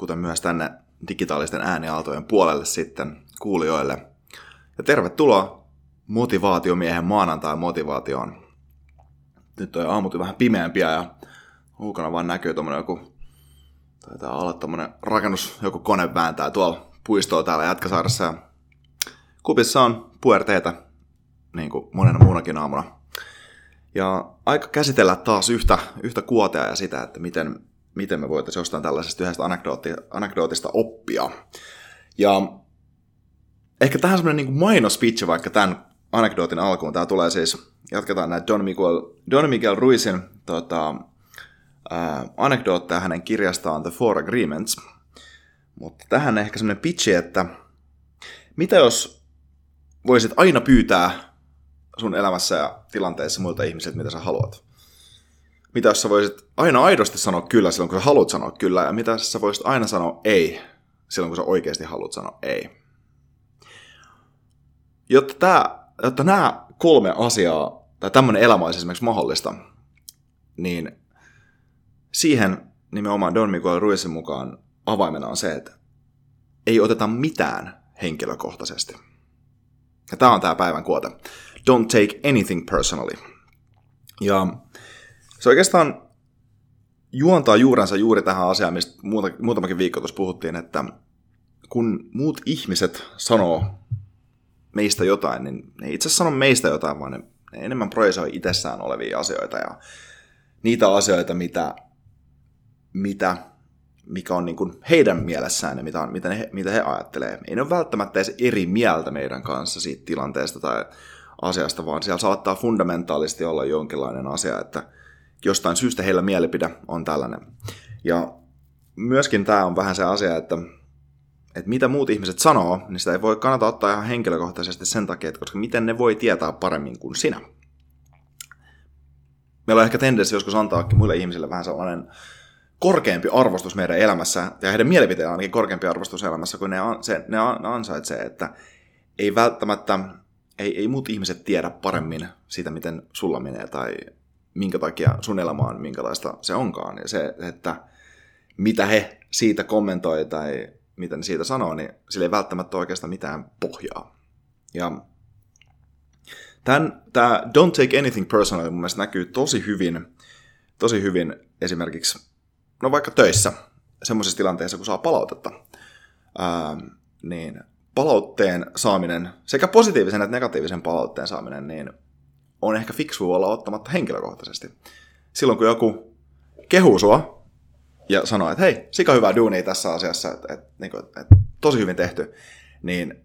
kuten myös tänne digitaalisten äänialtojen puolelle sitten kuulijoille. Ja tervetuloa motivaatiomiehen maanantai motivaatioon. Nyt on aamut vähän pimeämpiä ja ulkona vaan näkyy tuommoinen joku, taitaa olla tuommoinen rakennus, joku kone vääntää tuolla puistoa täällä Jätkäsaaressa. Ja kupissa on puerteitä, niin kuin monena muunakin aamuna. Ja aika käsitellä taas yhtä, yhtä kuotea ja sitä, että miten miten me voitaisiin jostain tällaisesta yhdestä anekdootista oppia. Ja ehkä tähän semmoinen niin mainospitch vaikka tämän anekdootin alkuun. Tämä tulee siis, jatketaan näitä Don Miguel, Don Miguel Ruizin tota, äh, anekdootteja hänen kirjastaan The Four Agreements. Mutta tähän ehkä semmoinen pitchi, että mitä jos voisit aina pyytää sun elämässä ja tilanteessa muilta ihmisiltä, mitä sä haluat? Mitä jos sä voisit aina aidosti sanoa kyllä silloin, kun sä haluat sanoa kyllä, ja mitä sä voisit aina sanoa ei silloin, kun sä oikeasti haluat sanoa ei. Jotta, tää, jotta nämä kolme asiaa, tai tämmöinen elämä olisi esimerkiksi mahdollista, niin siihen nimenomaan Don Miguel Ruizin mukaan avaimena on se, että ei oteta mitään henkilökohtaisesti. Ja tämä on tämä päivän kuote. Don't take anything personally. Ja se oikeastaan juontaa juurensa juuri tähän asiaan, mistä muutamakin viikko tuossa puhuttiin, että kun muut ihmiset sanoo meistä jotain, niin ne ei itse sano meistä jotain, vaan ne, ne enemmän projisoi itsessään olevia asioita ja niitä asioita, mitä, mitä mikä on niin kuin heidän mielessään ja mitä, on, mitä, he, mitä he ajattelee. Ei ne ole välttämättä edes eri mieltä meidän kanssa siitä tilanteesta tai asiasta, vaan siellä saattaa fundamentaalisesti olla jonkinlainen asia, että – jostain syystä heillä mielipide on tällainen. Ja myöskin tämä on vähän se asia, että, että mitä muut ihmiset sanoo, niin sitä ei voi kannata ottaa ihan henkilökohtaisesti sen takia, että koska miten ne voi tietää paremmin kuin sinä. Meillä on ehkä tendenssi joskus antaakin muille ihmisille vähän sellainen korkeampi arvostus meidän elämässä, ja heidän mielipiteen on ainakin korkeampi arvostus elämässä, kun ne, se, ne ansaitsee, että ei välttämättä, ei, ei muut ihmiset tiedä paremmin siitä, miten sulla menee, tai minkä takia sun elämä on, minkälaista se onkaan. Ja se, että mitä he siitä kommentoi tai mitä ne siitä sanoo, niin sillä ei välttämättä ole oikeastaan mitään pohjaa. Ja tämä don't take anything personally mun mielestä näkyy tosi hyvin, tosi hyvin esimerkiksi, no vaikka töissä, semmoisessa tilanteessa, kun saa palautetta, ää, niin palautteen saaminen, sekä positiivisen että negatiivisen palautteen saaminen, niin on ehkä fiksua olla ottamatta henkilökohtaisesti. Silloin kun joku kehuu sua ja sanoo, että hei, sika hyvää duunia tässä asiassa, että, että, että, että, että tosi hyvin tehty, niin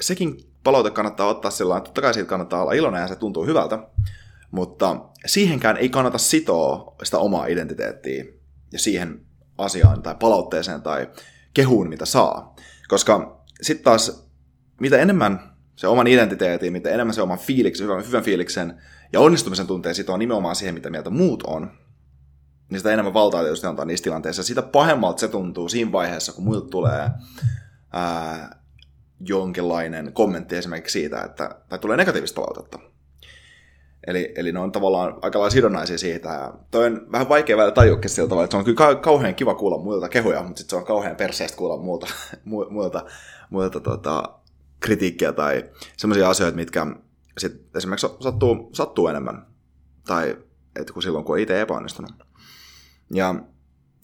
sekin palaute kannattaa ottaa sillä että totta kai siitä kannattaa olla iloinen ja se tuntuu hyvältä, mutta siihenkään ei kannata sitoa sitä omaa identiteettiä ja siihen asiaan tai palautteeseen tai kehuun, mitä saa. Koska sitten taas, mitä enemmän se oman identiteetin, mitä enemmän se oman fiiliksen, hyvän, hyvän fiiliksen ja onnistumisen tunteen sitoo nimenomaan siihen, mitä mieltä muut on, niin sitä enemmän valtaa tietysti antaa niissä tilanteissa. Sitä pahemmalta se tuntuu siinä vaiheessa, kun muilta tulee ää, jonkinlainen kommentti esimerkiksi siitä, että, tai tulee negatiivista palautetta. Eli, eli ne on tavallaan aika lailla sidonnaisia siitä. Toi on vähän vaikea välillä tajuakin sillä tavalla, että se on kyllä kauhean kiva kuulla muilta kehoja, mutta sitten se on kauhean perseestä kuulla muilta, muilta, muilta tota, kritiikkiä tai sellaisia asioita, mitkä sit esimerkiksi sattuu, sattuu enemmän. Tai että kun silloin, kun on itse epäonnistunut. Ja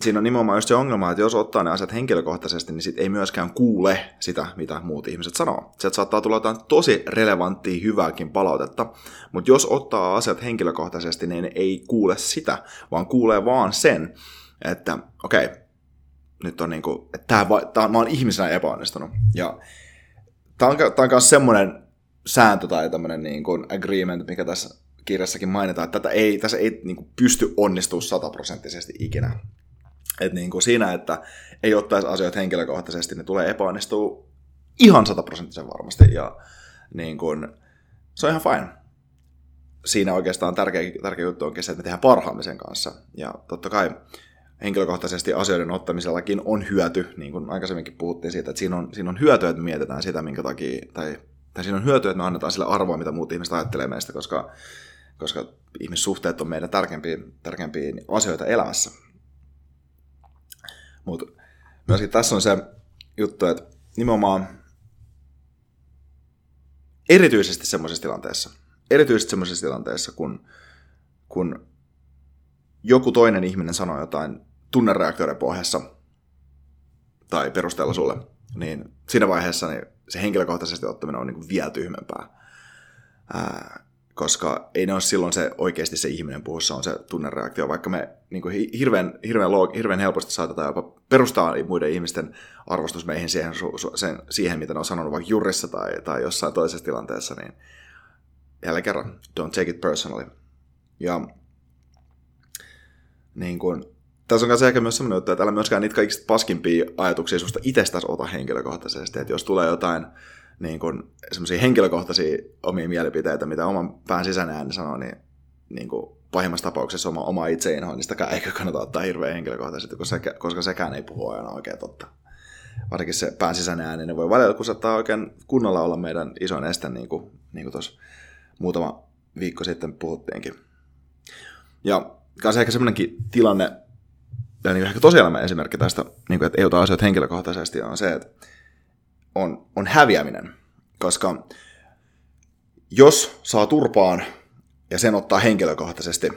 siinä on nimenomaan just se ongelma, että jos ottaa ne asiat henkilökohtaisesti, niin sit ei myöskään kuule sitä, mitä muut ihmiset sanoo. Sieltä saattaa tulla jotain tosi relevanttia, hyvääkin palautetta, mutta jos ottaa asiat henkilökohtaisesti, niin ei kuule sitä, vaan kuulee vaan sen, että okei, okay, nyt on niinku, että tää, tää, mä oon ihmisenä epäonnistunut. Ja tää on, tää on myös semmoinen sääntö tai tämmöinen niin kuin agreement, mikä tässä kirjassakin mainitaan, että tätä ei, tässä ei niin kuin pysty onnistumaan sataprosenttisesti ikinä. Et niin kuin siinä, että ei ottaisi asioita henkilökohtaisesti, ne tulee epäonnistua ihan sataprosenttisen varmasti. Ja niin kuin, se on ihan fine. Siinä oikeastaan tärkeä, tärkeä juttu onkin se, että me tehdään parhaamisen kanssa. Ja totta kai henkilökohtaisesti asioiden ottamisellakin on hyöty, niin kuin aikaisemminkin puhuttiin siitä, että siinä on, siinä on hyötyä, että mietitään sitä, minkä takia, tai, tai siinä on hyötyä, että me annetaan sille arvoa, mitä muut ihmiset ajattelee meistä, koska, koska ihmissuhteet on meidän tärkeimpiä, tärkeimpiä asioita elämässä. Mutta myöskin tässä on se juttu, että nimenomaan erityisesti semmoisessa tilanteessa, erityisesti semmoisessa tilanteessa, kun, kun joku toinen ihminen sanoo jotain tunnereaktioiden pohjassa tai perusteella sulle, niin siinä vaiheessa niin se henkilökohtaisesti ottaminen on niin kuin vielä tyhmempää. Ää, koska ei ne ole silloin se oikeasti se ihminen puhussa on se tunnereaktio, vaikka me niin kuin hirveän, hirveän, hirveän helposti saatetaan jopa perustaa muiden ihmisten arvostus meihin siihen, sen, siihen mitä ne on sanonut vaikka jurissa tai, tai jossain toisessa tilanteessa, niin jälleen kerran, don't take it personally. Ja niin kuin, tässä on myös ehkä myös sellainen juttu, että älä myöskään niitä kaikista paskimpia ajatuksia susta itsestäsi ota henkilökohtaisesti, että jos tulee jotain niin kuin, semmoisia henkilökohtaisia omia mielipiteitä, mitä oman pään sisäinen ääni sanoo, niin, niin kuin, pahimmassa tapauksessa oma, oma itseinho, niin sitäkään eikö kannata ottaa hirveän henkilökohtaisesti, koska, se, koska sekään ei puhu aina oikein totta. Varsinkin se pään sisäinen ääni, niin voi välillä kun saattaa oikein kunnolla olla meidän isoin este, niin kuin, niin kuin tuossa muutama viikko sitten puhuttiinkin. Ja kanssa ehkä semmoinenkin tilanne, ja niin ehkä tosielämän esimerkki tästä, niin kuin, että ei ota asioita henkilökohtaisesti, on se, että on, on häviäminen. Koska jos saa turpaan ja sen ottaa henkilökohtaisesti,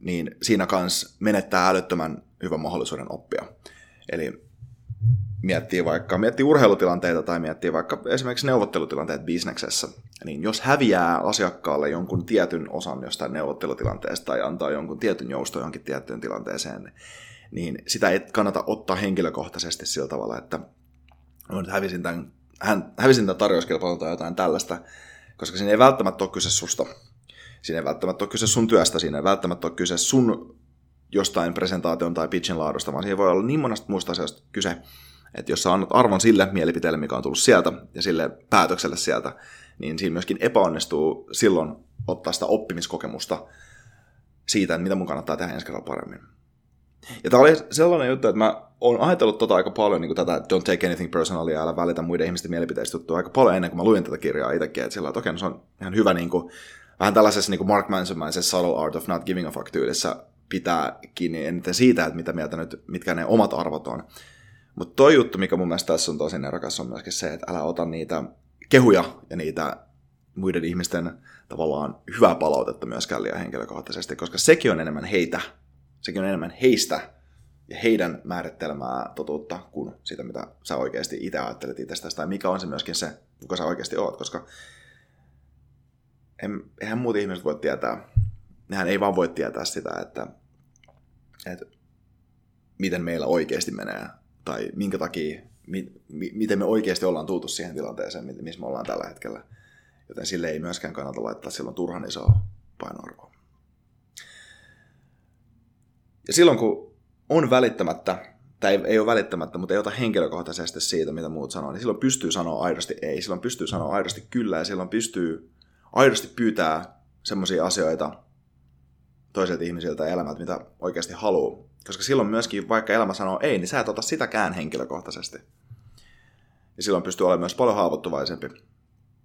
niin siinä kanssa menettää älyttömän hyvän mahdollisuuden oppia. Eli miettii vaikka miettii urheilutilanteita tai miettii vaikka esimerkiksi neuvottelutilanteet bisneksessä, niin jos häviää asiakkaalle jonkun tietyn osan jostain neuvottelutilanteesta tai antaa jonkun tietyn jousto johonkin tiettyyn tilanteeseen, niin sitä ei kannata ottaa henkilökohtaisesti sillä tavalla, että nyt hävisin tämän hän hävisin tämän tarjouskilpailun tai jotain tällaista, koska siinä ei välttämättä ole kyse susta. Siinä ei välttämättä ole kyse sun työstä, siinä ei välttämättä ole kyse sun jostain presentaation tai pitchin laadusta, vaan siinä voi olla niin monesta muista asioista kyse, että jos sä annat arvon sille mielipiteelle, mikä on tullut sieltä, ja sille päätökselle sieltä, niin siinä myöskin epäonnistuu silloin ottaa sitä oppimiskokemusta siitä, mitä mun kannattaa tehdä ensi kerralla paremmin. Ja tämä oli sellainen juttu, että mä oon ajatellut tota aika paljon, niin tätä don't take anything personally ja älä välitä muiden ihmisten mielipiteistä tuttua aika paljon ennen kuin mä luin tätä kirjaa itsekin, että sillä että okei, no se on ihan hyvä niin kuin, vähän tällaisessa niin kuin Mark Mansonmaisessa subtle art of not giving a fuck tyylissä pitää kiinni eniten siitä, että mitä mieltä nyt, mitkä ne omat arvot on. Mutta toi juttu, mikä mun mielestä tässä on tosi nerokas, on myöskin se, että älä ota niitä kehuja ja niitä muiden ihmisten tavallaan hyvää palautetta myöskään liian henkilökohtaisesti, koska sekin on enemmän heitä sekin on enemmän heistä ja heidän määrittelemää totuutta kuin sitä, mitä sä oikeasti itse ajattelet itsestäsi, tai mikä on se myöskin se, kuka sä oikeasti oot, koska en, eihän muut ihmiset voi tietää, nehän ei vaan voi tietää sitä, että, että miten meillä oikeasti menee, tai minkä takia, mi, mi, miten me oikeasti ollaan tultu siihen tilanteeseen, missä me ollaan tällä hetkellä. Joten sille ei myöskään kannata laittaa silloin turhan isoa painoarvoa. Ja silloin kun on välittämättä, tai ei, ole välittämättä, mutta ei ota henkilökohtaisesti siitä, mitä muut sanoo, niin silloin pystyy sanoa aidosti ei, silloin pystyy sanoa aidosti kyllä, ja silloin pystyy aidosti pyytää semmoisia asioita toiselta ihmisiltä elämältä, mitä oikeasti haluaa. Koska silloin myöskin, vaikka elämä sanoo ei, niin sä et ota sitäkään henkilökohtaisesti. ja silloin pystyy olemaan myös paljon haavoittuvaisempi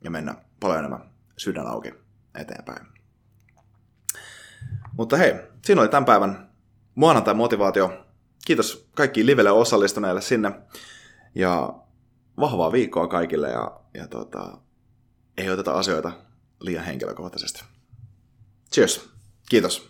ja mennä paljon enemmän sydän auki eteenpäin. Mutta hei, siinä oli tämän päivän maanantai motivaatio. Kiitos kaikki livelle osallistuneille sinne. Ja vahvaa viikkoa kaikille ja, ja tota, ei oteta asioita liian henkilökohtaisesti. Cheers. Kiitos.